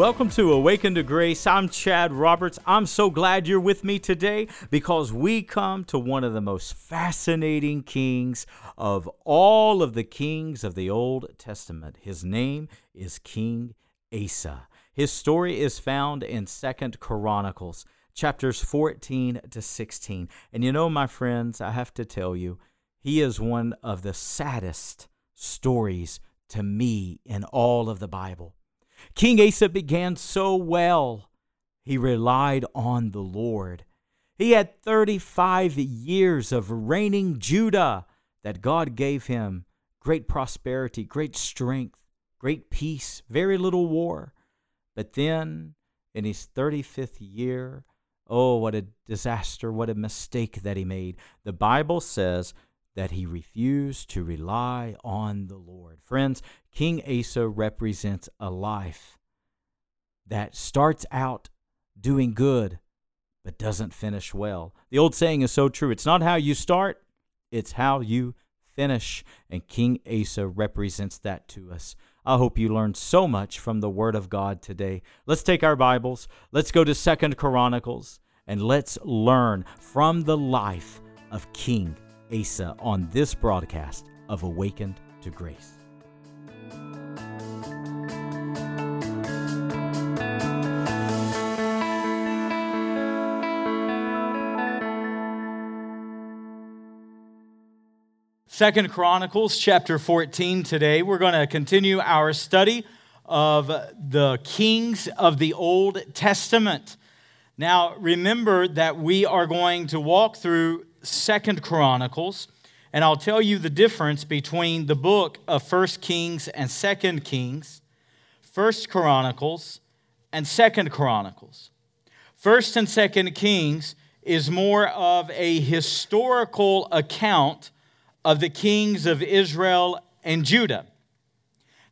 Welcome to Awaken to Grace. I'm Chad Roberts. I'm so glad you're with me today because we come to one of the most fascinating kings of all of the kings of the Old Testament. His name is King Asa. His story is found in Second Chronicles, chapters 14 to 16. And you know, my friends, I have to tell you, he is one of the saddest stories to me in all of the Bible. King Asa began so well. He relied on the Lord. He had 35 years of reigning Judah that God gave him great prosperity, great strength, great peace, very little war. But then, in his 35th year, oh, what a disaster, what a mistake that he made. The Bible says that he refused to rely on the Lord. Friends, King Asa represents a life that starts out doing good but doesn't finish well. The old saying is so true. It's not how you start, it's how you finish. And King Asa represents that to us. I hope you learned so much from the Word of God today. Let's take our Bibles, let's go to Second Chronicles, and let's learn from the life of King Asa on this broadcast of Awakened to Grace. Second Chronicles chapter 14 today. We're going to continue our study of the kings of the Old Testament. Now, remember that we are going to walk through Second Chronicles, and I'll tell you the difference between the book of First Kings and Second Kings, First Chronicles, and Second Chronicles. First and Second Kings is more of a historical account of the kings of Israel and Judah.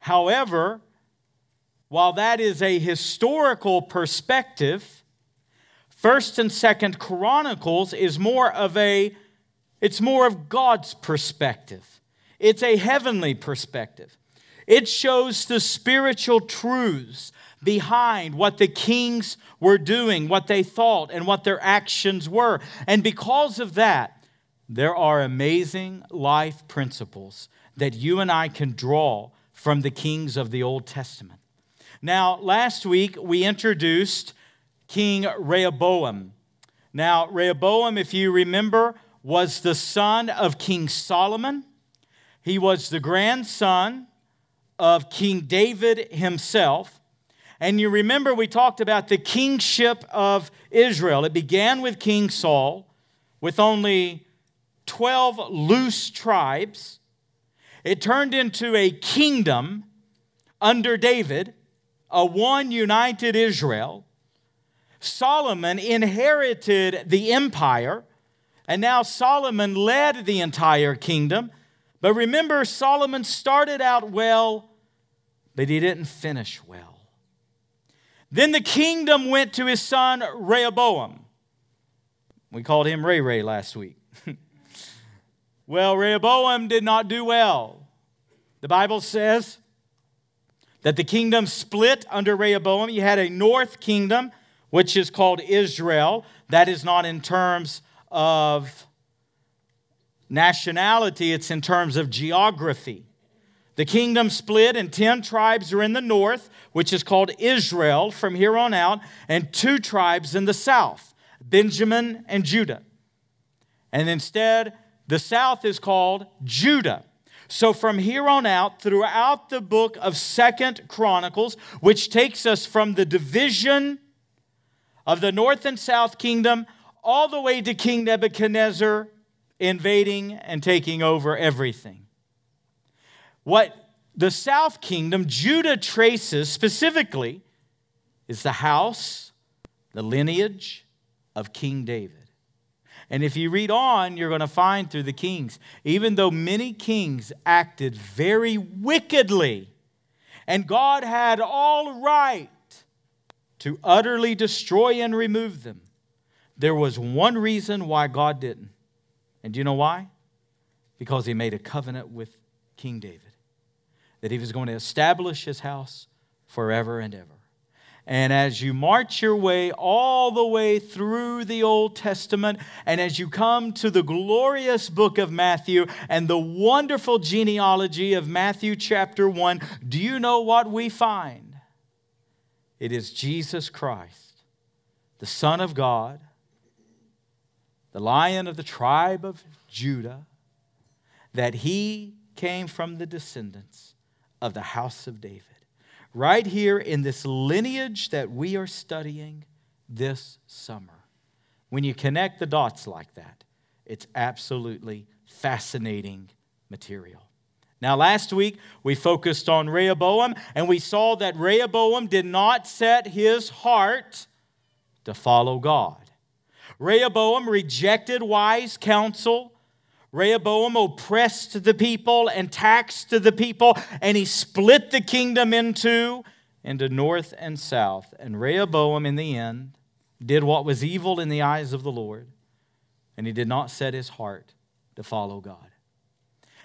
However, while that is a historical perspective, First and Second Chronicles is more of a it's more of God's perspective. It's a heavenly perspective. It shows the spiritual truths behind what the kings were doing, what they thought, and what their actions were. And because of that, there are amazing life principles that you and I can draw from the kings of the Old Testament. Now, last week we introduced King Rehoboam. Now, Rehoboam, if you remember, was the son of King Solomon. He was the grandson of King David himself. And you remember we talked about the kingship of Israel. It began with King Saul, with only 12 loose tribes. It turned into a kingdom under David, a one united Israel. Solomon inherited the empire, and now Solomon led the entire kingdom. But remember, Solomon started out well, but he didn't finish well. Then the kingdom went to his son Rehoboam. We called him Ray Ray last week. Well, Rehoboam did not do well. The Bible says that the kingdom split under Rehoboam. You had a north kingdom, which is called Israel. That is not in terms of nationality, it's in terms of geography. The kingdom split, and 10 tribes are in the north, which is called Israel from here on out, and two tribes in the south, Benjamin and Judah. And instead, the south is called Judah. So from here on out, throughout the book of Second Chronicles, which takes us from the division of the north and south kingdom all the way to King Nebuchadnezzar invading and taking over everything. What the south kingdom, Judah traces specifically, is the house, the lineage of King David. And if you read on, you're going to find through the kings, even though many kings acted very wickedly, and God had all right to utterly destroy and remove them, there was one reason why God didn't. And do you know why? Because he made a covenant with King David that he was going to establish his house forever and ever. And as you march your way all the way through the Old Testament, and as you come to the glorious book of Matthew and the wonderful genealogy of Matthew chapter 1, do you know what we find? It is Jesus Christ, the Son of God, the Lion of the tribe of Judah, that he came from the descendants of the house of David right here in this lineage that we are studying this summer. When you connect the dots like that, it's absolutely fascinating material. Now, last week we focused on Rehoboam, and we saw that Rehoboam did not set his heart to follow God. Rehoboam rejected wise counsel Rehoboam oppressed the people and taxed the people, and he split the kingdom into, into north and south. And Rehoboam, in the end, did what was evil in the eyes of the Lord, and he did not set his heart to follow God.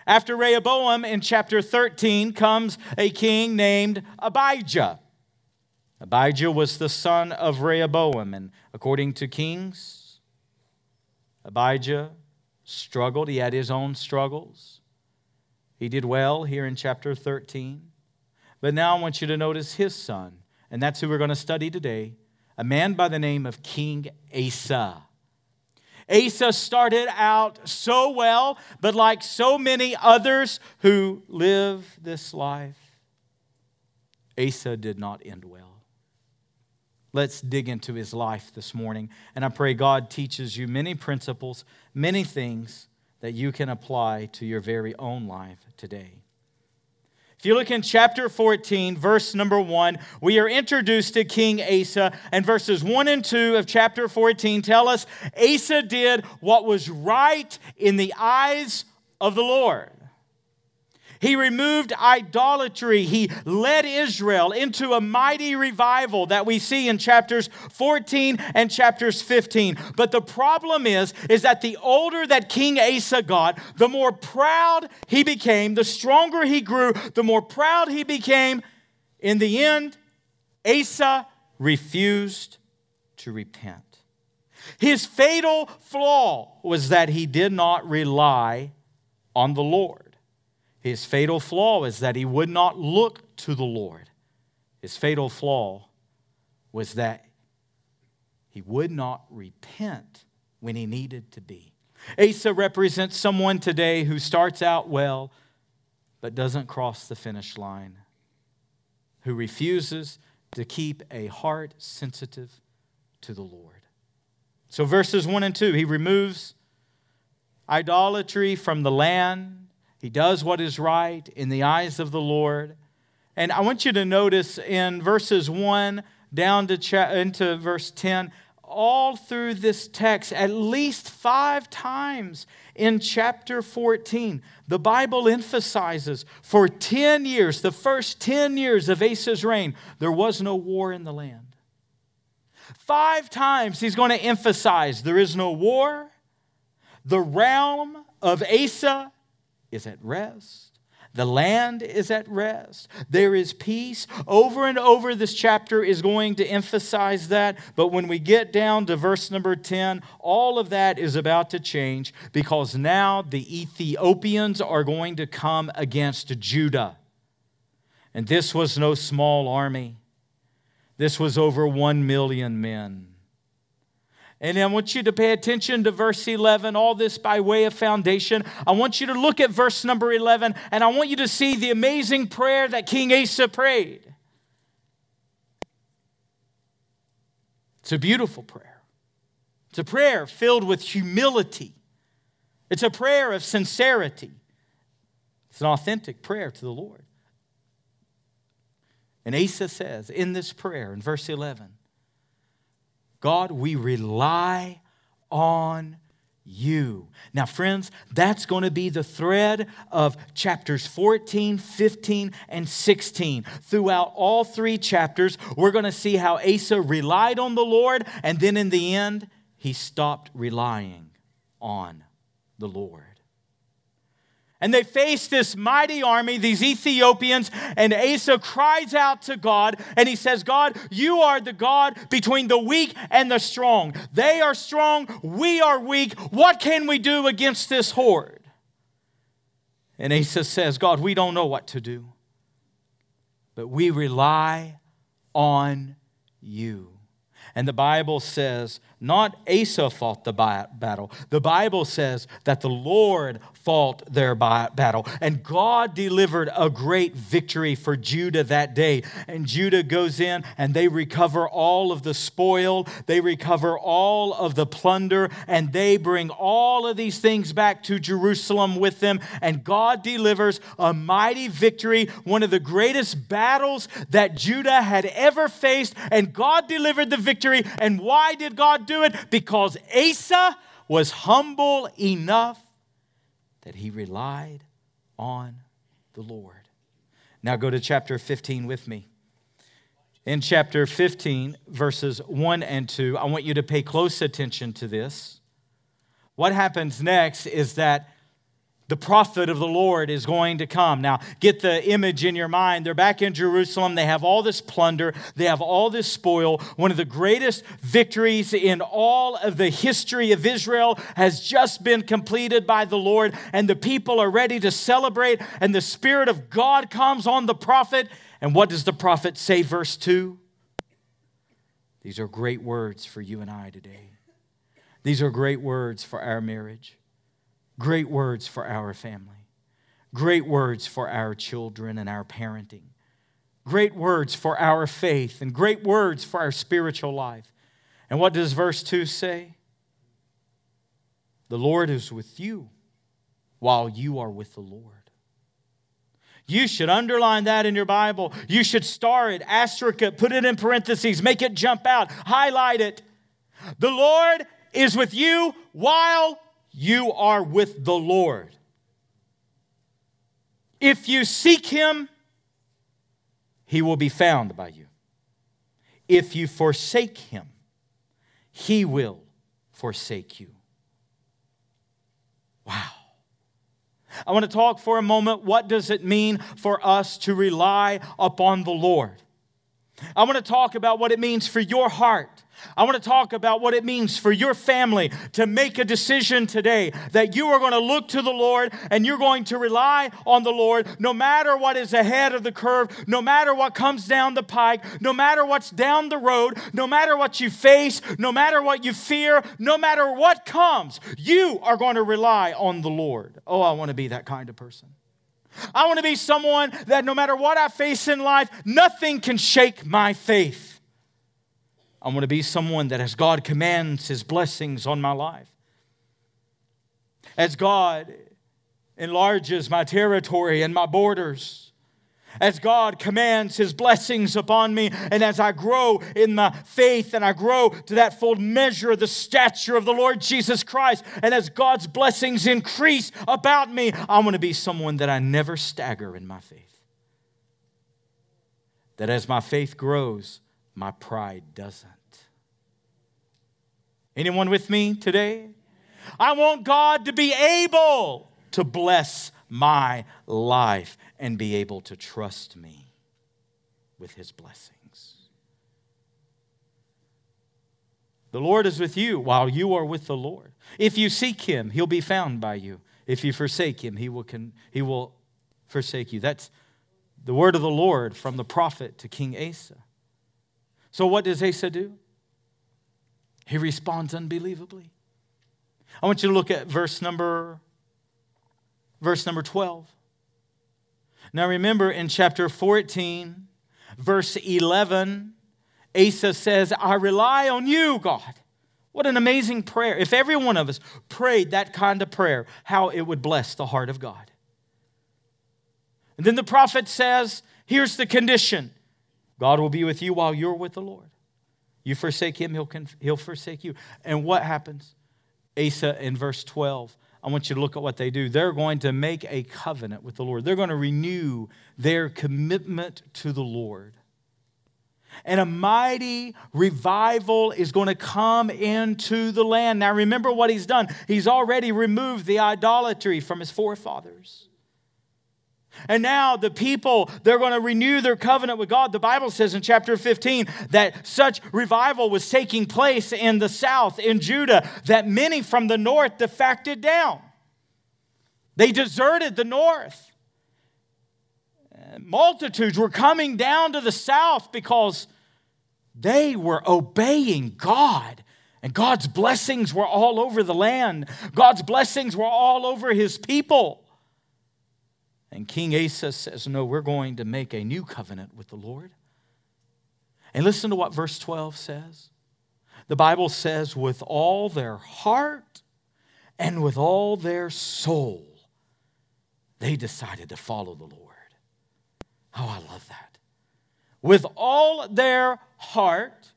After Rehoboam, in chapter 13, comes a king named Abijah. Abijah was the son of Rehoboam, and according to Kings, Abijah struggled. He had his own struggles. He did well here in chapter 13. But now I want you to notice his son, and that's who we're going to study today a man by the name of King Asa. Asa started out so well, but like so many others who live this life, Asa did not end well. Let's dig into his life this morning. And I pray God teaches you many principles, many things that you can apply to your very own life today. If you look in chapter 14, verse number 1, we are introduced to King Asa, and verses 1 and 2 of chapter 14 tell us Asa did what was right in the eyes of the Lord. He removed idolatry. He led Israel into a mighty revival that we see in chapters 14 and chapters 15. But the problem is is that the older that King Asa got, the more proud he became, the stronger he grew, the more proud he became. In the end, Asa refused to repent. His fatal flaw was that he did not rely on the Lord. His fatal flaw is that he would not look to the Lord. His fatal flaw was that he would not repent when he needed to be. Asa represents someone today who starts out well but doesn't cross the finish line, who refuses to keep a heart sensitive to the Lord. So, verses 1 and 2, he removes idolatry from the land he does what is right in the eyes of the Lord. And I want you to notice in verses 1 down to cha- into verse 10, all through this text, at least five times in chapter 14, the Bible emphasizes for 10 years, the first 10 years of Asa's reign, there was no war in the land. Five times he's going to emphasize there is no war. The realm of Asa is at rest. The land is at rest. There is peace. Over and over, this chapter is going to emphasize that. But when we get down to verse number 10, all of that is about to change because now the Ethiopians are going to come against Judah. And this was no small army, this was over one million men. And I want you to pay attention to verse 11, all this by way of foundation. I want you to look at verse number 11, and I want you to see the amazing prayer that King Asa prayed. It's a beautiful prayer. It's a prayer filled with humility. It's a prayer of sincerity. It's an authentic prayer to the Lord. And Asa says in this prayer in verse 11, God, we rely on you. Now, friends, that's going to be the thread of chapters 14, 15, and 16. Throughout all three chapters, we're going to see how Asa relied on the Lord, and then in the end, he stopped relying on the Lord. And they face this mighty army, these Ethiopians, and Asa cries out to God and he says, God, you are the God between the weak and the strong. They are strong, we are weak. What can we do against this horde? And Asa says, God, we don't know what to do, but we rely on you. And the Bible says, not Asa fought the battle. The Bible says that the Lord fought their battle. And God delivered a great victory for Judah that day. And Judah goes in and they recover all of the spoil, they recover all of the plunder, and they bring all of these things back to Jerusalem with them. And God delivers a mighty victory, one of the greatest battles that Judah had ever faced. And God delivered the victory. And why did God do it? Because Asa was humble enough that he relied on the Lord. Now go to chapter 15 with me. In chapter 15, verses 1 and 2, I want you to pay close attention to this. What happens next is that the prophet of the Lord is going to come. Now, get the image in your mind. They're back in Jerusalem. They have all this plunder, they have all this spoil. One of the greatest victories in all of the history of Israel has just been completed by the Lord, and the people are ready to celebrate. And the Spirit of God comes on the prophet. And what does the prophet say, verse 2? These are great words for you and I today. These are great words for our marriage. Great words for our family. Great words for our children and our parenting. Great words for our faith and great words for our spiritual life. And what does verse 2 say? The Lord is with you while you are with the Lord. You should underline that in your Bible. You should star it, asterisk it, put it in parentheses, make it jump out, highlight it. The Lord is with you while you are with the Lord. If you seek him, he will be found by you. If you forsake him, he will forsake you. Wow. I want to talk for a moment. What does it mean for us to rely upon the Lord? I want to talk about what it means for your heart I want to talk about what it means for your family to make a decision today that you are going to look to the Lord and you're going to rely on the Lord no matter what is ahead of the curve, no matter what comes down the pike, no matter what's down the road, no matter what you face, no matter what you fear, no matter what comes, you are going to rely on the Lord. Oh, I want to be that kind of person. I want to be someone that no matter what I face in life, nothing can shake my faith. I want to be someone that, as God commands His blessings on my life, as God enlarges my territory and my borders, as God commands His blessings upon me, and as I grow in my faith and I grow to that full measure of the stature of the Lord Jesus Christ, and as God's blessings increase about me, I want to be someone that I never stagger in my faith. That as my faith grows, my pride doesn't. Anyone with me today? I want God to be able to bless my life and be able to trust me with his blessings. The Lord is with you while you are with the Lord. If you seek him, he'll be found by you. If you forsake him, he will, con- he will forsake you. That's the word of the Lord from the prophet to King Asa. So, what does Asa do? He responds unbelievably. I want you to look at verse number verse number 12. Now remember in chapter 14, verse 11, Asa says, I rely on you, God. What an amazing prayer. If every one of us prayed that kind of prayer, how it would bless the heart of God. And then the prophet says, Here's the condition God will be with you while you're with the Lord. You forsake him, he'll, he'll forsake you. And what happens? Asa in verse 12. I want you to look at what they do. They're going to make a covenant with the Lord. They're going to renew their commitment to the Lord. And a mighty revival is going to come into the land. Now, remember what he's done. He's already removed the idolatry from his forefathers. And now the people, they're going to renew their covenant with God. The Bible says in chapter 15 that such revival was taking place in the south, in Judah, that many from the north defected down. They deserted the north. Multitudes were coming down to the south because they were obeying God. And God's blessings were all over the land. God's blessings were all over his people. And King Asa says, No, we're going to make a new covenant with the Lord. And listen to what verse 12 says. The Bible says, with all their heart and with all their soul, they decided to follow the Lord. Oh, I love that. With all their heart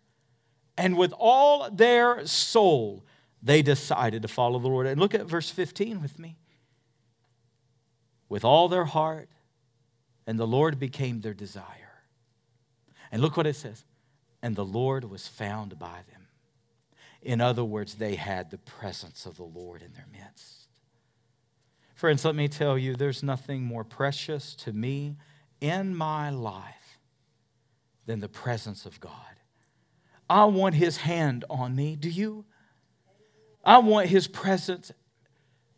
and with all their soul, they decided to follow the Lord. And look at verse 15 with me. With all their heart, and the Lord became their desire. And look what it says. And the Lord was found by them. In other words, they had the presence of the Lord in their midst. Friends, let me tell you, there's nothing more precious to me in my life than the presence of God. I want His hand on me. Do you? I want His presence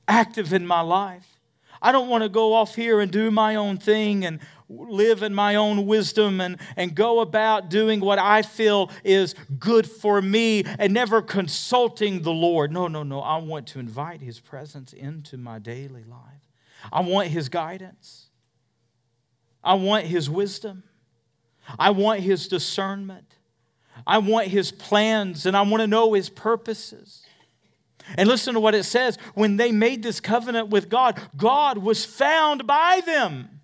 active in my life. I don't want to go off here and do my own thing and live in my own wisdom and, and go about doing what I feel is good for me and never consulting the Lord. No, no, no. I want to invite His presence into my daily life. I want His guidance. I want his wisdom. I want his discernment. I want his plans and I want to know his purposes. And listen to what it says when they made this covenant with God, God was found by them.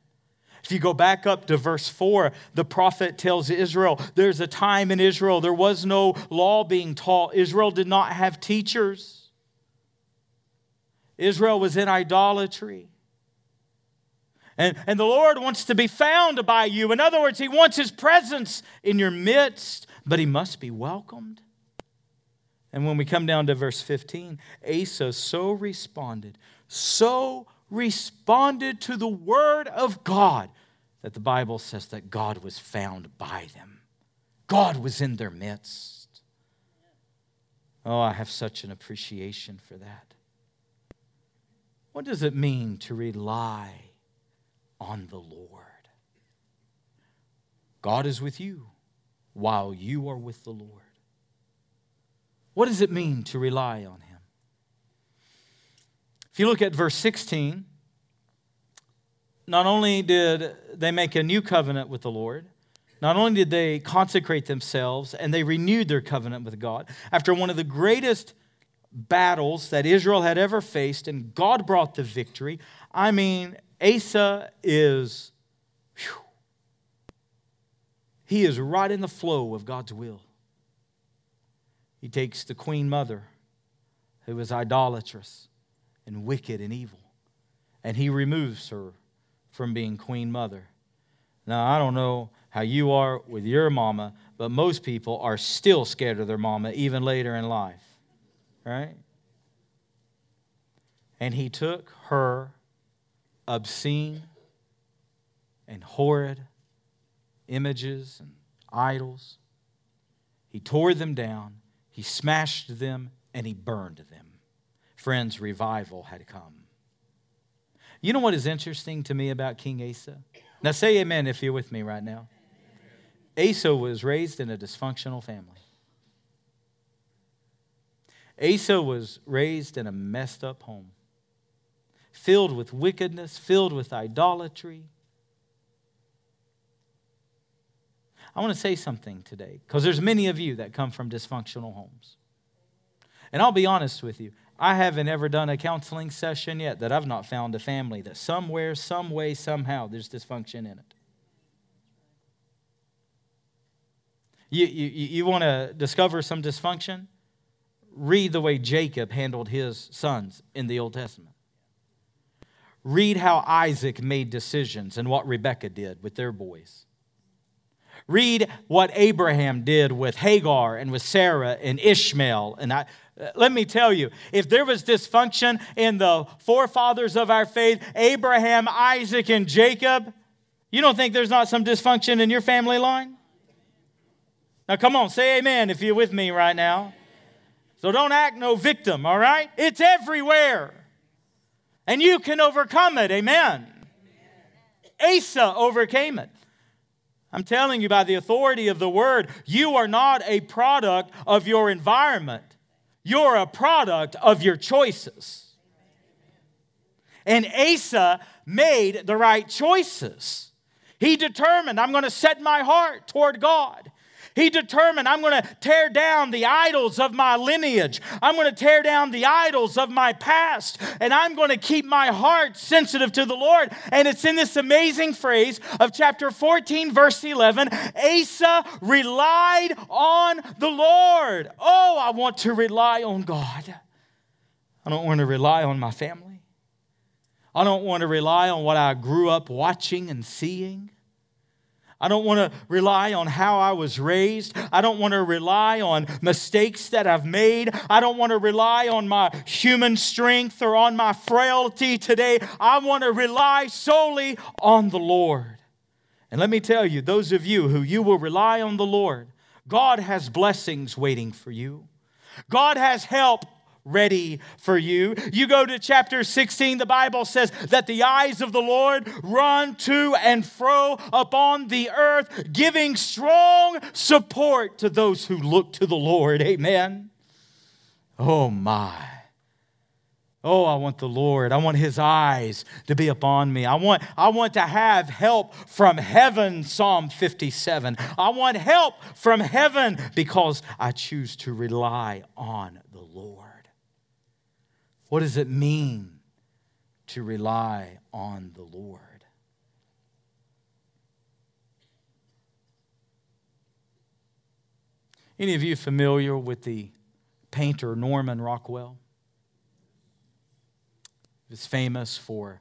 If you go back up to verse 4, the prophet tells Israel there's a time in Israel there was no law being taught. Israel did not have teachers. Israel was in idolatry. And, and the Lord wants to be found by you. In other words, He wants His presence in your midst, but He must be welcomed. And when we come down to verse 15, Asa so responded, so responded to the word of God that the Bible says that God was found by them. God was in their midst. Oh, I have such an appreciation for that. What does it mean to rely on the Lord. God is with you while you are with the Lord. What does it mean to rely on Him? If you look at verse 16, not only did they make a new covenant with the Lord, not only did they consecrate themselves and they renewed their covenant with God, after one of the greatest battles that Israel had ever faced, and God brought the victory. I mean, Asa is, whew, he is right in the flow of God's will. He takes the queen mother, who is idolatrous and wicked and evil, and he removes her from being queen mother. Now, I don't know how you are with your mama, but most people are still scared of their mama even later in life, right? And he took her obscene and horrid images and idols. He tore them down, he smashed them, and he burned them. Friends, revival had come. You know what is interesting to me about King Asa? Now say amen if you're with me right now. Asa was raised in a dysfunctional family. Asa was raised in a messed up home filled with wickedness, filled with idolatry. I want to say something today because there's many of you that come from dysfunctional homes. And I'll be honest with you, I haven't ever done a counseling session yet that I've not found a family that somewhere, some way, somehow there's dysfunction in it. You, you, you want to discover some dysfunction? Read the way Jacob handled his sons in the Old Testament. Read how Isaac made decisions and what Rebekah did with their boys. Read what Abraham did with Hagar and with Sarah and Ishmael. And I, uh, Let me tell you, if there was dysfunction in the forefathers of our faith, Abraham, Isaac, and Jacob, you don't think there's not some dysfunction in your family line? Now, come on, say amen if you're with me right now. So don't act no victim, all right? It's everywhere. And you can overcome it, amen. Asa overcame it. I'm telling you by the authority of the word, you are not a product of your environment. You're a product of your choices. And Asa made the right choices. He determined, I'm going to set my heart toward God. He determined, I'm going to tear down the idols of my lineage. I'm going to tear down the idols of my past. And I'm going to keep my heart sensitive to the Lord. And it's in this amazing phrase of chapter 14, verse 11 Asa relied on the Lord. Oh, I want to rely on God. I don't want to rely on my family. I don't want to rely on what I grew up watching and seeing. I don't want to rely on how I was raised. I don't want to rely on mistakes that I've made. I don't want to rely on my human strength or on my frailty today. I want to rely solely on the Lord. And let me tell you, those of you who you will rely on the Lord, God has blessings waiting for you. God has help ready for you. You go to chapter 16, the Bible says that the eyes of the Lord run to and fro upon the earth, giving strong support to those who look to the Lord. Amen. Oh, my. Oh, I want the Lord. I want his eyes to be upon me. I want, I want to have help from heaven, Psalm 57. I want help from heaven because I choose to rely on the Lord. What does it mean to rely on the Lord? Any of you familiar with the painter Norman Rockwell? He was famous for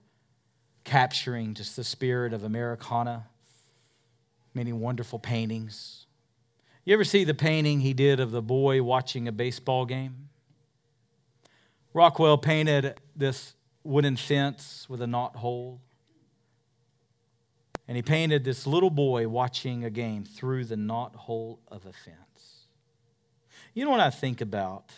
capturing just the spirit of Americana, many wonderful paintings. You ever see the painting he did of the boy watching a baseball game? Rockwell painted this wooden fence with a knot hole. And he painted this little boy watching a game through the knot hole of a fence. You know what I think about?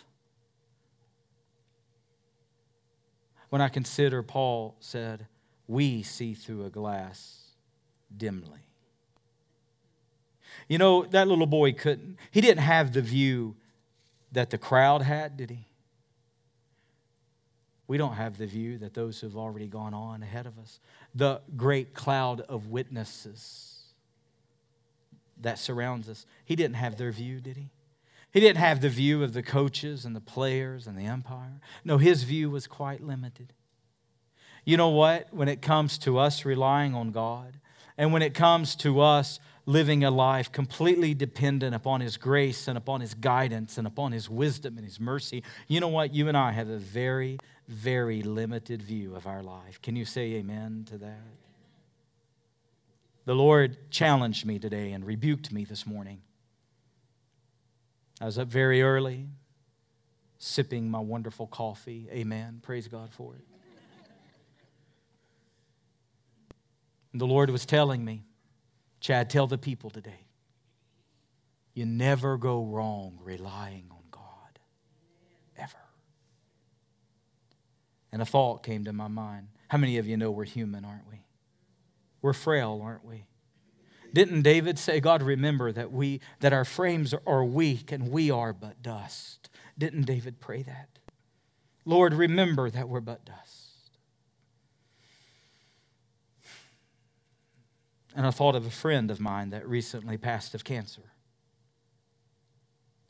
When I consider Paul said, We see through a glass dimly. You know, that little boy couldn't, he didn't have the view that the crowd had, did he? We don't have the view that those who've already gone on ahead of us, the great cloud of witnesses that surrounds us, he didn't have their view, did he? He didn't have the view of the coaches and the players and the umpire. No, his view was quite limited. You know what? When it comes to us relying on God, and when it comes to us living a life completely dependent upon His grace and upon His guidance and upon His wisdom and His mercy, you know what? You and I have a very very limited view of our life. Can you say amen to that? The Lord challenged me today and rebuked me this morning. I was up very early, sipping my wonderful coffee. Amen. Praise God for it. And the Lord was telling me, Chad, tell the people today, you never go wrong relying on God. Ever. And a thought came to my mind. How many of you know we're human, aren't we? We're frail, aren't we? Didn't David say, God, remember that we that our frames are weak and we are but dust? Didn't David pray that? Lord, remember that we're but dust. And I thought of a friend of mine that recently passed of cancer,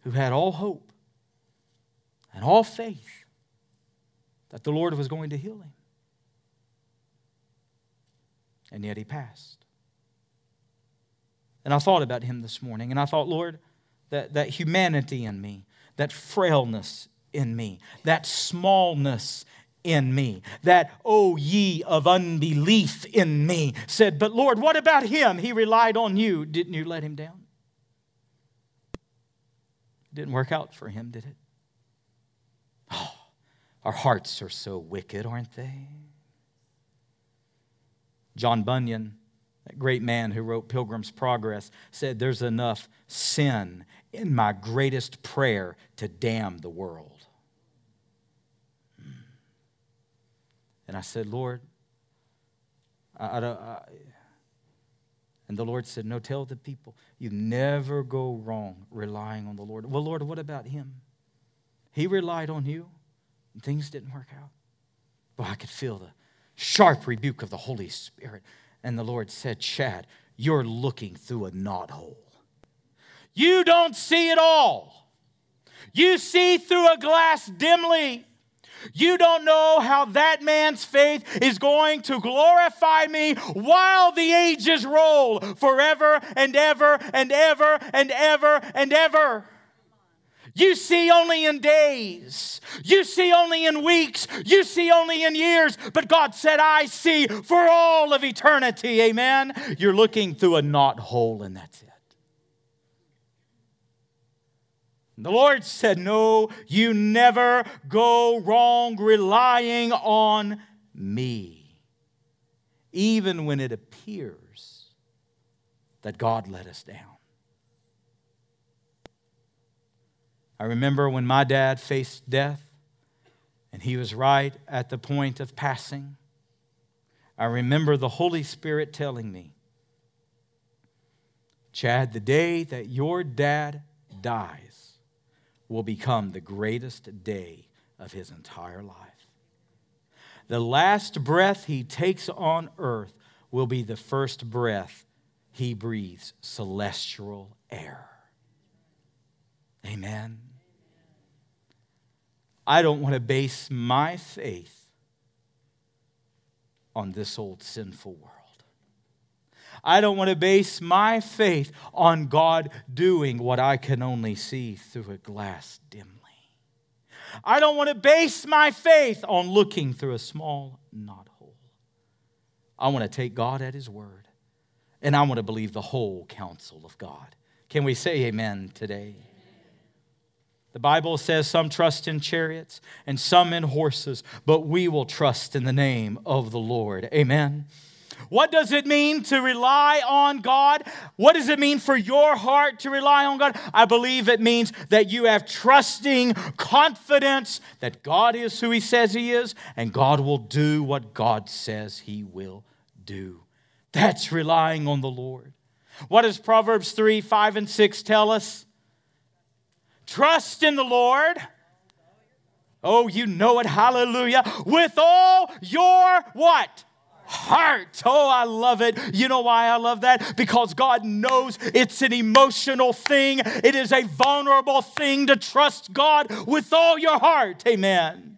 who had all hope and all faith that the Lord was going to heal him. And yet he passed. And I thought about him this morning, and I thought, Lord, that, that humanity in me, that frailness in me, that smallness in me, that, oh, ye of unbelief in me, said, But Lord, what about him? He relied on you. Didn't you let him down? Didn't work out for him, did it? Oh, our hearts are so wicked, aren't they? John Bunyan, that great man who wrote Pilgrim's Progress, said, There's enough sin in my greatest prayer to damn the world. And I said, Lord, I, I, I, and the Lord said, No, tell the people, you never go wrong relying on the Lord. Well, Lord, what about him? He relied on you, and things didn't work out. Well, I could feel the sharp rebuke of the Holy Spirit. And the Lord said, Chad, you're looking through a knothole. You don't see it all. You see through a glass dimly. You don't know how that man's faith is going to glorify me while the ages roll forever and ever and ever and ever and ever. You see only in days. You see only in weeks. You see only in years. But God said, I see for all of eternity. Amen. You're looking through a knot hole, and that's it. The Lord said, No, you never go wrong relying on me, even when it appears that God let us down. I remember when my dad faced death and he was right at the point of passing. I remember the Holy Spirit telling me, Chad, the day that your dad dies, will become the greatest day of his entire life. The last breath he takes on earth will be the first breath he breathes celestial air. Amen. I don't want to base my faith on this old sinful world. I don't want to base my faith on God doing what I can only see through a glass dimly. I don't want to base my faith on looking through a small knothole. I want to take God at His word, and I want to believe the whole counsel of God. Can we say amen today? The Bible says some trust in chariots and some in horses, but we will trust in the name of the Lord. Amen. What does it mean to rely on God? What does it mean for your heart to rely on God? I believe it means that you have trusting confidence that God is who He says He is, and God will do what God says He will do. That's relying on the Lord. What does Proverbs 3 5 and 6 tell us? Trust in the Lord. Oh, you know it. Hallelujah. With all your what? Heart. Oh, I love it. You know why I love that? Because God knows it's an emotional thing, it is a vulnerable thing to trust God with all your heart. Amen.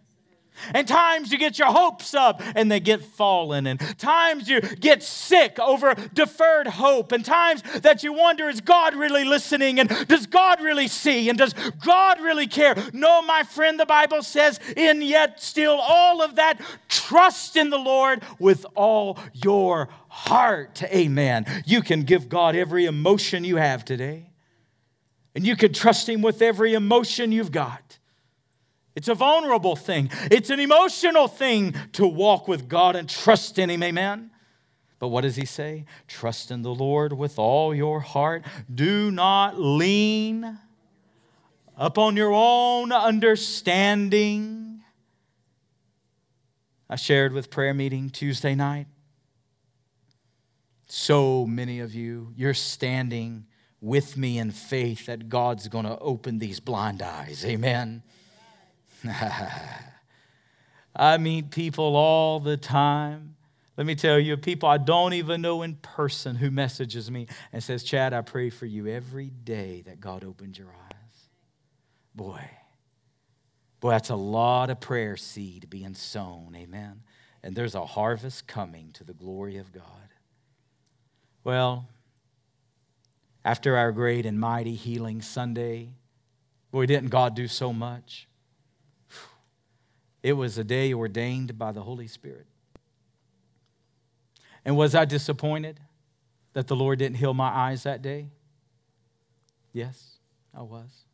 And times you get your hopes up and they get fallen. And times you get sick over deferred hope. And times that you wonder, is God really listening? And does God really see? And does God really care? No, my friend, the Bible says, in yet still all of that, trust in the Lord with all your heart. Amen. You can give God every emotion you have today. And you can trust Him with every emotion you've got. It's a vulnerable thing, it's an emotional thing to walk with God and trust in Him. Amen. But what does he say? Trust in the Lord with all your heart. Do not lean upon your own understanding. I shared with prayer meeting Tuesday night. So many of you, you're standing with me in faith that God's going to open these blind eyes. Amen. I meet people all the time. Let me tell you, people I don't even know in person who messages me and says, Chad, I pray for you every day that God opens your eyes. Boy, boy, that's a lot of prayer seed being sown. Amen. And there's a harvest coming to the glory of God. Well, after our great and mighty healing Sunday, boy, didn't God do so much? It was a day ordained by the Holy Spirit. And was I disappointed that the Lord didn't heal my eyes that day? Yes, I was.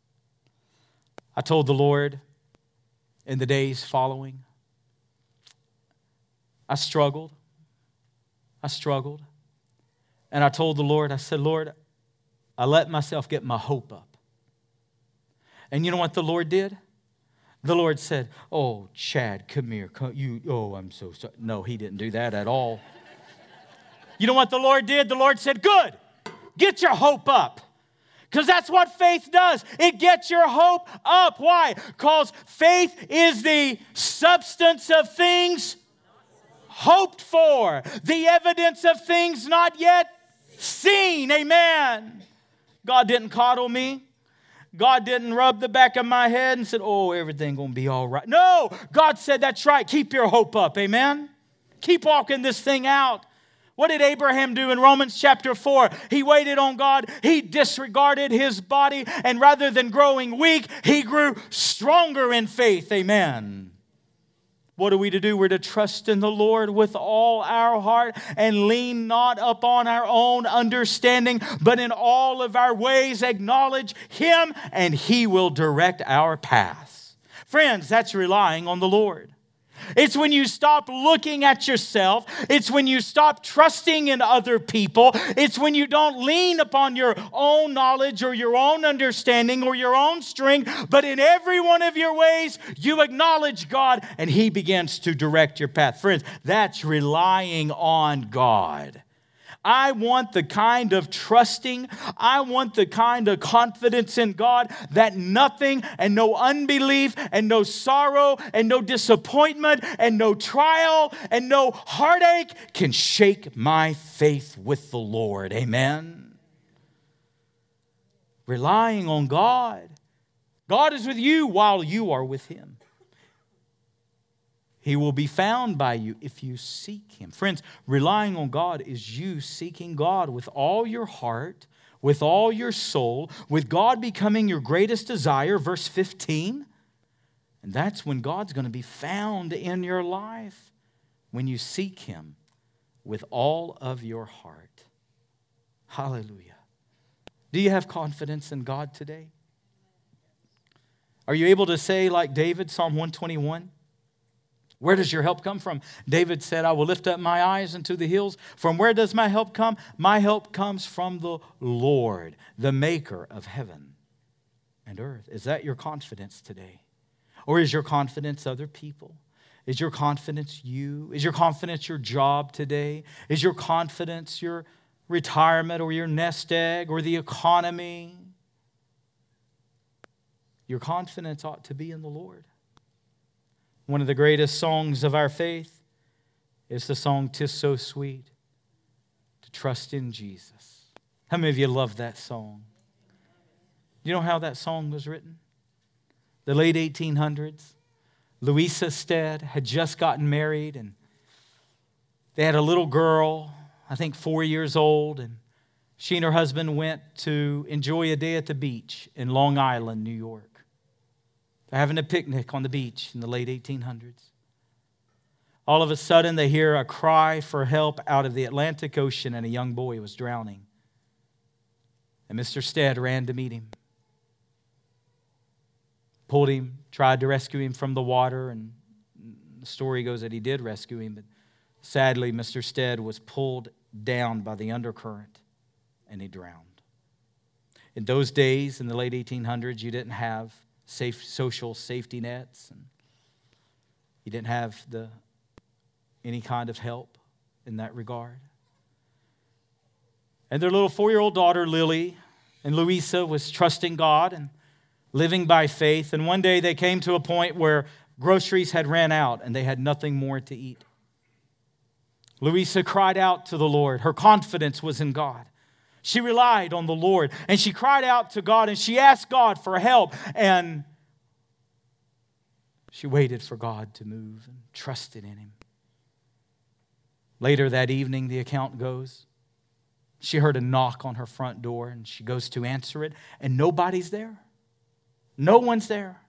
I told the Lord, in the days following. I struggled. I struggled. And I told the Lord, I said, Lord, I let myself get my hope up. And you know what the Lord did? The Lord said, Oh, Chad, come here. Come, you, oh, I'm so sorry. No, he didn't do that at all. you know what the Lord did? The Lord said, Good, get your hope up. Because that's what faith does. It gets your hope up. Why? Because faith is the substance of things hoped for, the evidence of things not yet seen. Amen. God didn't coddle me. God didn't rub the back of my head and said, "Oh, everything going to be all right." No, God said, "That's right. Keep your hope up." Amen. Keep walking this thing out. What did Abraham do in Romans chapter 4? He waited on God, he disregarded his body, and rather than growing weak, he grew stronger in faith. Amen. What are we to do? We're to trust in the Lord with all our heart and lean not upon our own understanding, but in all of our ways acknowledge Him, and He will direct our paths. Friends, that's relying on the Lord. It's when you stop looking at yourself. It's when you stop trusting in other people. It's when you don't lean upon your own knowledge or your own understanding or your own strength, but in every one of your ways, you acknowledge God and He begins to direct your path. Friends, that's relying on God. I want the kind of trusting, I want the kind of confidence in God that nothing and no unbelief and no sorrow and no disappointment and no trial and no heartache can shake my faith with the Lord. Amen. Relying on God. God is with you while you are with Him. He will be found by you if you seek Him. Friends, relying on God is you seeking God with all your heart, with all your soul, with God becoming your greatest desire, verse 15. And that's when God's going to be found in your life, when you seek Him with all of your heart. Hallelujah. Do you have confidence in God today? Are you able to say, like David, Psalm 121? Where does your help come from? David said, I will lift up my eyes into the hills. From where does my help come? My help comes from the Lord, the maker of heaven and earth. Is that your confidence today? Or is your confidence other people? Is your confidence you? Is your confidence your job today? Is your confidence your retirement or your nest egg or the economy? Your confidence ought to be in the Lord. One of the greatest songs of our faith is the song Tis So Sweet to Trust in Jesus. How many of you love that song? You know how that song was written? The late 1800s. Louisa Stead had just gotten married and they had a little girl, I think four years old, and she and her husband went to enjoy a day at the beach in Long Island, New York. They're having a picnic on the beach in the late 1800s. All of a sudden, they hear a cry for help out of the Atlantic Ocean, and a young boy was drowning. And Mr. Stead ran to meet him, pulled him, tried to rescue him from the water, and the story goes that he did rescue him, but sadly, Mr. Stead was pulled down by the undercurrent and he drowned. In those days, in the late 1800s, you didn't have safe, social safety nets. And he didn't have the, any kind of help in that regard. And their little four year old daughter, Lily, and Louisa was trusting God and living by faith. And one day they came to a point where groceries had ran out and they had nothing more to eat. Louisa cried out to the Lord. Her confidence was in God. She relied on the Lord and she cried out to God and she asked God for help and she waited for God to move and trusted in Him. Later that evening, the account goes, she heard a knock on her front door and she goes to answer it, and nobody's there. No one's there.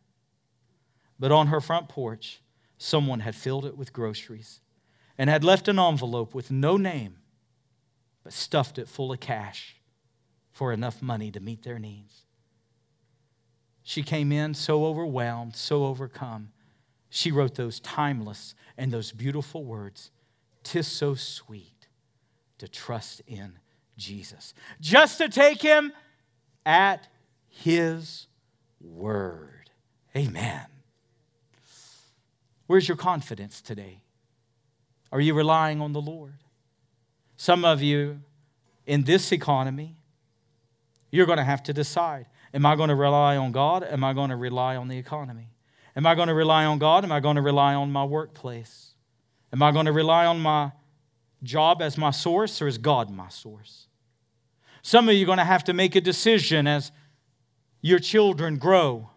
But on her front porch, someone had filled it with groceries and had left an envelope with no name but stuffed it full of cash for enough money to meet their needs. She came in so overwhelmed, so overcome. she wrote those timeless and those beautiful words Tis so sweet to trust in Jesus, just to take him at his word. Amen. Where's your confidence today? Are you relying on the Lord? Some of you in this economy, you're going to have to decide Am I going to rely on God? Am I going to rely on the economy? Am I going to rely on God? Am I going to rely on my workplace? Am I going to rely on my job as my source or is God my source? Some of you are going to have to make a decision as your children grow.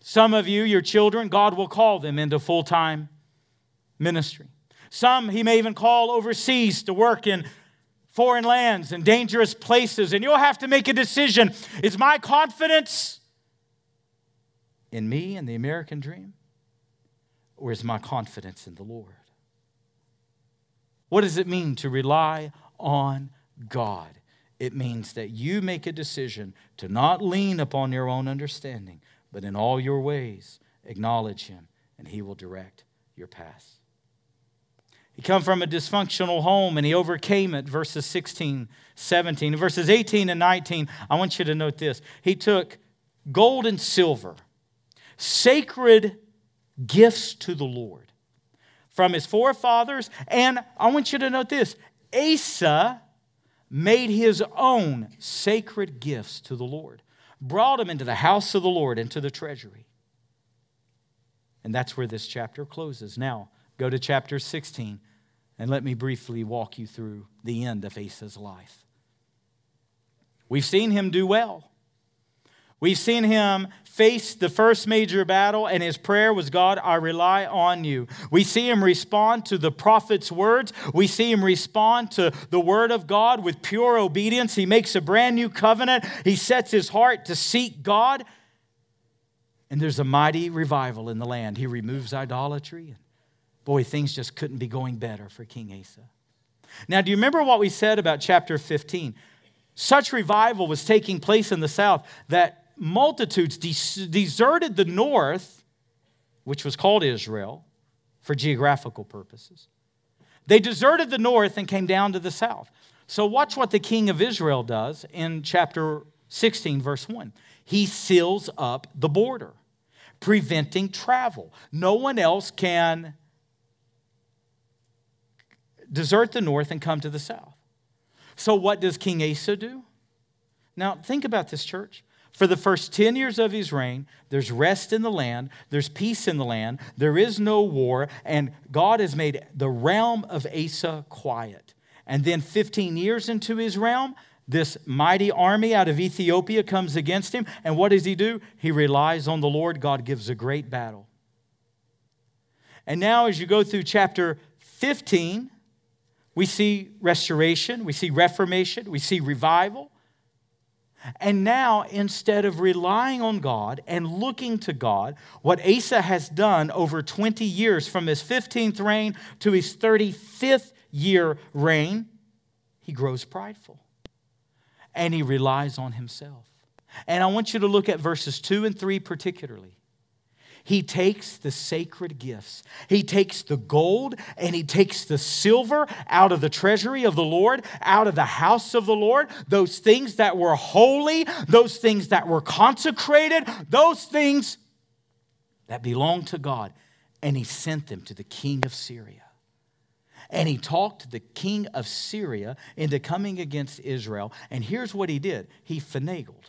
Some of you, your children, God will call them into full time ministry. Some He may even call overseas to work in foreign lands and dangerous places, and you'll have to make a decision. Is my confidence in me and the American dream, or is my confidence in the Lord? What does it mean to rely on God? It means that you make a decision to not lean upon your own understanding, but in all your ways acknowledge Him, and He will direct your path. He come from a dysfunctional home and he overcame it, verses 16, 17. Verses 18 and 19, I want you to note this. He took gold and silver, sacred gifts to the Lord from his forefathers. And I want you to note this Asa made his own sacred gifts to the Lord, brought them into the house of the Lord, into the treasury. And that's where this chapter closes. Now, go to chapter 16 and let me briefly walk you through the end of Asa's life. We've seen him do well. We've seen him face the first major battle, and his prayer was, God, I rely on you. We see him respond to the prophet's words. We see him respond to the word of God with pure obedience. He makes a brand new covenant. He sets his heart to seek God. And there's a mighty revival in the land. He removes idolatry. Boy, things just couldn't be going better for King Asa. Now, do you remember what we said about chapter 15? Such revival was taking place in the south that multitudes deserted the north, which was called Israel, for geographical purposes. They deserted the north and came down to the south. So, watch what the king of Israel does in chapter 16, verse 1. He seals up the border, preventing travel. No one else can desert the north and come to the south. So, what does King Asa do? Now, think about this, church. For the first 10 years of his reign, there's rest in the land, there's peace in the land, there is no war, and God has made the realm of Asa quiet. And then 15 years into his realm, this mighty army out of Ethiopia comes against him. And what does he do? He relies on the Lord. God gives a great battle. And now, as you go through chapter 15, we see restoration, we see reformation, we see revival. And now, instead of relying on God and looking to God, what Asa has done over 20 years from his 15th reign to his 35th year reign, he grows prideful and he relies on himself. And I want you to look at verses 2 and 3 particularly. He takes the sacred gifts. He takes the gold and he takes the silver out of the treasury of the Lord, out of the house of the Lord, those things that were holy, those things that were consecrated, those things that belonged to God. And he sent them to the king of Syria. And he talked the king of Syria into coming against Israel. And here's what he did he finagled.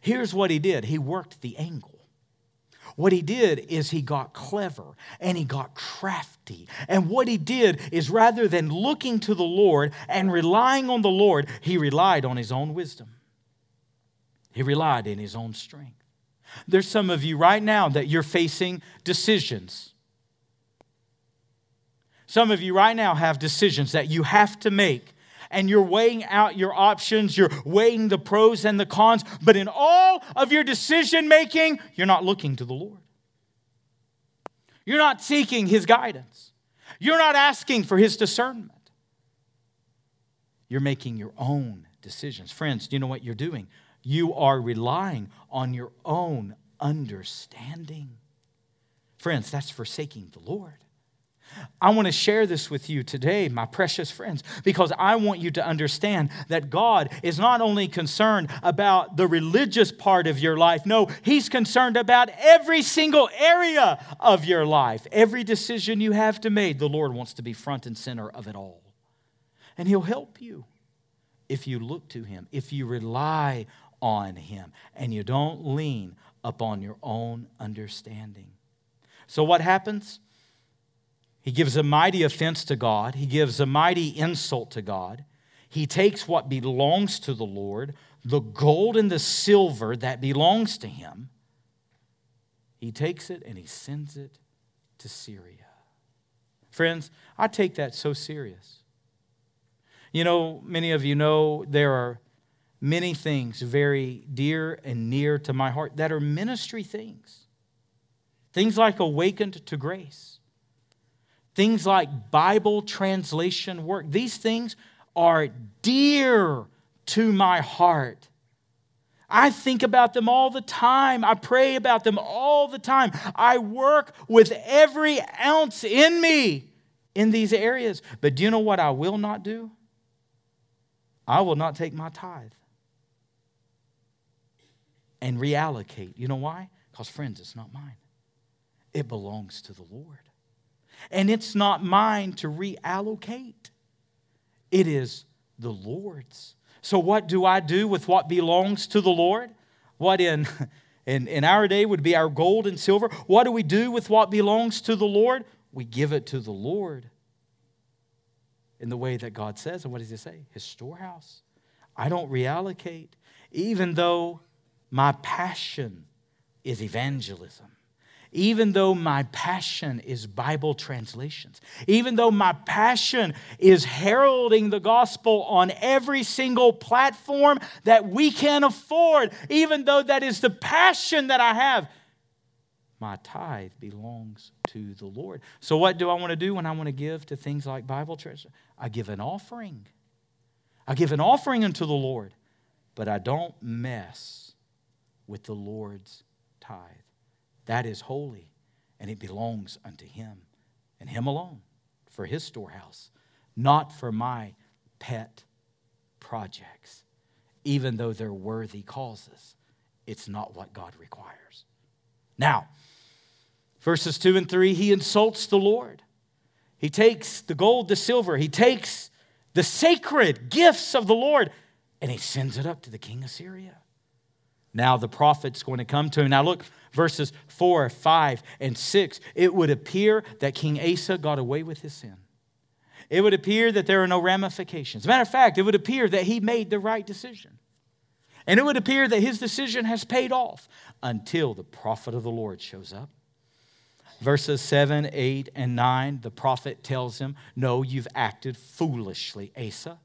Here's what he did he worked the angle. What he did is he got clever and he got crafty. And what he did is rather than looking to the Lord and relying on the Lord, he relied on his own wisdom. He relied in his own strength. There's some of you right now that you're facing decisions. Some of you right now have decisions that you have to make and you're weighing out your options, you're weighing the pros and the cons, but in all of your decision making, you're not looking to the Lord. You're not seeking His guidance, you're not asking for His discernment. You're making your own decisions. Friends, do you know what you're doing? You are relying on your own understanding. Friends, that's forsaking the Lord. I want to share this with you today, my precious friends, because I want you to understand that God is not only concerned about the religious part of your life, no, He's concerned about every single area of your life. Every decision you have to make, the Lord wants to be front and center of it all. And He'll help you if you look to Him, if you rely on Him, and you don't lean upon your own understanding. So, what happens? He gives a mighty offense to God, he gives a mighty insult to God. He takes what belongs to the Lord, the gold and the silver that belongs to him, he takes it and he sends it to Syria. Friends, I take that so serious. You know, many of you know there are many things very dear and near to my heart that are ministry things. Things like awakened to grace Things like Bible translation work, these things are dear to my heart. I think about them all the time. I pray about them all the time. I work with every ounce in me in these areas. But do you know what I will not do? I will not take my tithe and reallocate. You know why? Because, friends, it's not mine, it belongs to the Lord and it's not mine to reallocate. It is the Lord's. So, what do I do with what belongs to the Lord? What in, in, in our day would be our gold and silver? What do we do with what belongs to the Lord? We give it to the Lord in the way that God says. And what does He say? His storehouse. I don't reallocate, even though my passion is evangelism even though my passion is Bible translations, even though my passion is heralding the gospel on every single platform that we can afford, even though that is the passion that I have, my tithe belongs to the Lord. So, what do I want to do when I want to give to things like Bible treasure? I give an offering. I give an offering unto the Lord, but I don't mess with the Lord's tithe. That is holy, and it belongs unto him and him alone for his storehouse, not for my pet projects, even though they're worthy causes. It's not what God requires. Now, verses 2 and 3, he insults the Lord. He takes the gold, the silver, he takes the sacred gifts of the Lord, and he sends it up to the king of Syria. Now the prophet's going to come to him. Now look, verses 4, 5, and 6. It would appear that King Asa got away with his sin. It would appear that there are no ramifications. Matter of fact, it would appear that he made the right decision. And it would appear that his decision has paid off until the prophet of the Lord shows up. Verses 7, 8, and 9, the prophet tells him, No, you've acted foolishly, Asa.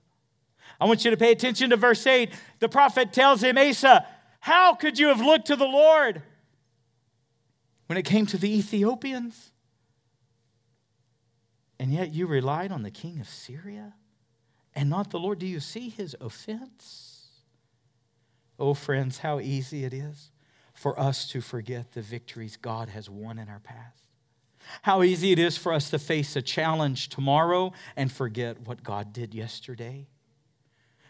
I want you to pay attention to verse 8. The prophet tells him, Asa, how could you have looked to the Lord when it came to the Ethiopians? And yet you relied on the king of Syria and not the Lord. Do you see his offense? Oh, friends, how easy it is for us to forget the victories God has won in our past. How easy it is for us to face a challenge tomorrow and forget what God did yesterday.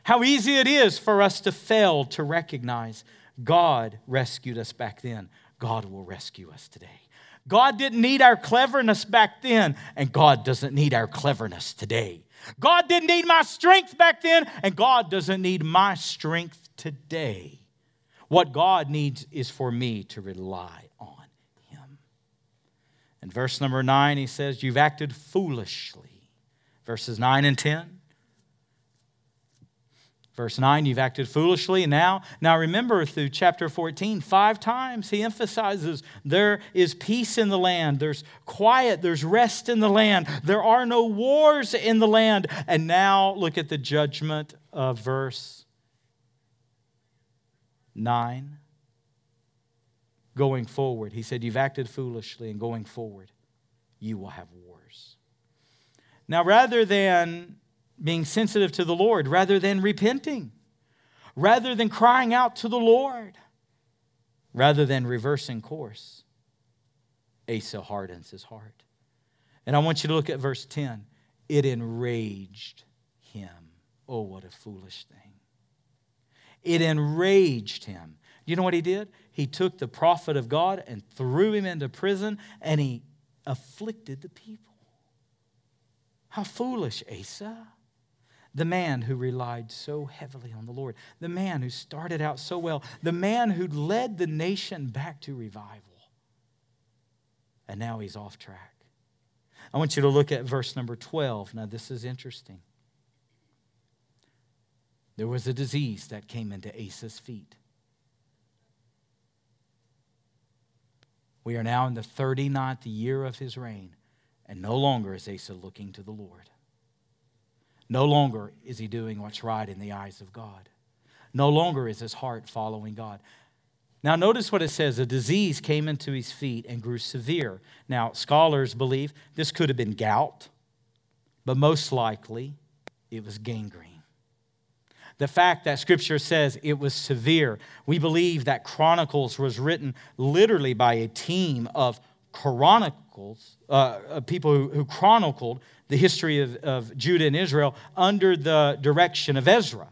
How easy it is for us to fail to recognize God rescued us back then. God will rescue us today. God didn't need our cleverness back then, and God doesn't need our cleverness today. God didn't need my strength back then, and God doesn't need my strength today. What God needs is for me to rely on Him. In verse number nine, he says, You've acted foolishly. Verses 9 and 10. Verse 9, you've acted foolishly. Now, now remember through chapter 14, five times he emphasizes there is peace in the land, there's quiet, there's rest in the land, there are no wars in the land. And now look at the judgment of verse 9. Going forward, he said, You've acted foolishly, and going forward, you will have wars. Now, rather than being sensitive to the Lord rather than repenting, rather than crying out to the Lord. rather than reversing course, Asa hardens his heart. And I want you to look at verse 10. It enraged him. Oh, what a foolish thing. It enraged him. You know what he did? He took the prophet of God and threw him into prison and he afflicted the people. How foolish, Asa. The man who relied so heavily on the Lord, the man who started out so well, the man who led the nation back to revival. And now he's off track. I want you to look at verse number 12. Now, this is interesting. There was a disease that came into Asa's feet. We are now in the 39th year of his reign, and no longer is Asa looking to the Lord. No longer is he doing what's right in the eyes of God. No longer is his heart following God. Now, notice what it says a disease came into his feet and grew severe. Now, scholars believe this could have been gout, but most likely it was gangrene. The fact that scripture says it was severe, we believe that Chronicles was written literally by a team of chronicles, uh, people who, who, chronicled the history of, of Judah and Israel under the direction of Ezra.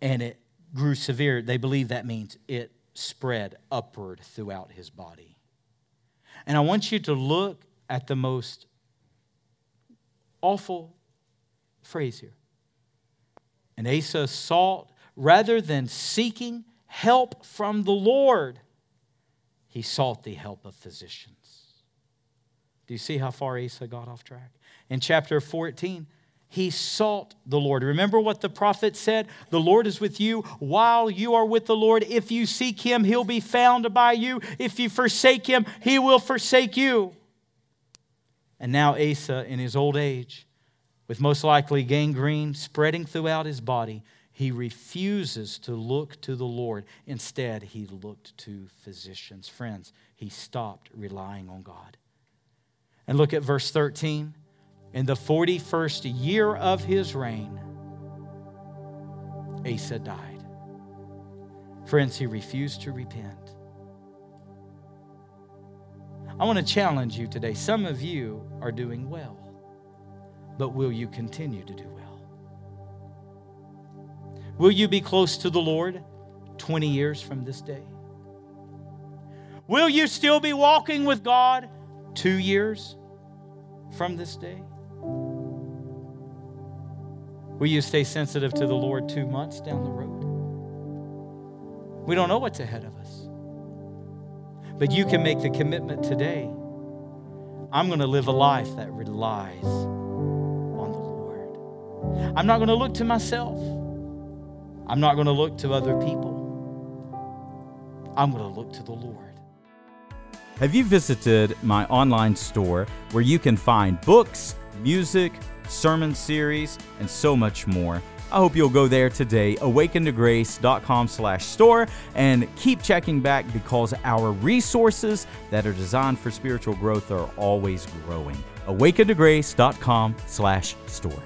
And it grew severe. They believe that means it spread upward throughout his body. And I want you to look at the most awful phrase here and Asa sought, rather than seeking help from the Lord, he sought the help of physicians. Do you see how far Asa got off track? In chapter 14, he sought the Lord. Remember what the prophet said? The Lord is with you while you are with the Lord. If you seek him, he'll be found by you. If you forsake him, he will forsake you. And now Asa, in his old age, with most likely gangrene spreading throughout his body, he refuses to look to the Lord. Instead, he looked to physicians. Friends, he stopped relying on God. And look at verse 13. In the 41st year of his reign, Asa died. Friends, he refused to repent. I want to challenge you today. Some of you are doing well but will you continue to do well? Will you be close to the Lord 20 years from this day? Will you still be walking with God two years from this day? Will you stay sensitive to the Lord two months down the road? We don't know what's ahead of us. But you can make the commitment today. I'm going to live a life that relies on the Lord. I'm not going to look to myself. I'm not going to look to other people. I'm going to look to the Lord. Have you visited my online store where you can find books, music, sermon series, and so much more? I hope you'll go there today, awakentograce.com slash store, and keep checking back because our resources that are designed for spiritual growth are always growing. awakentograce.com slash store.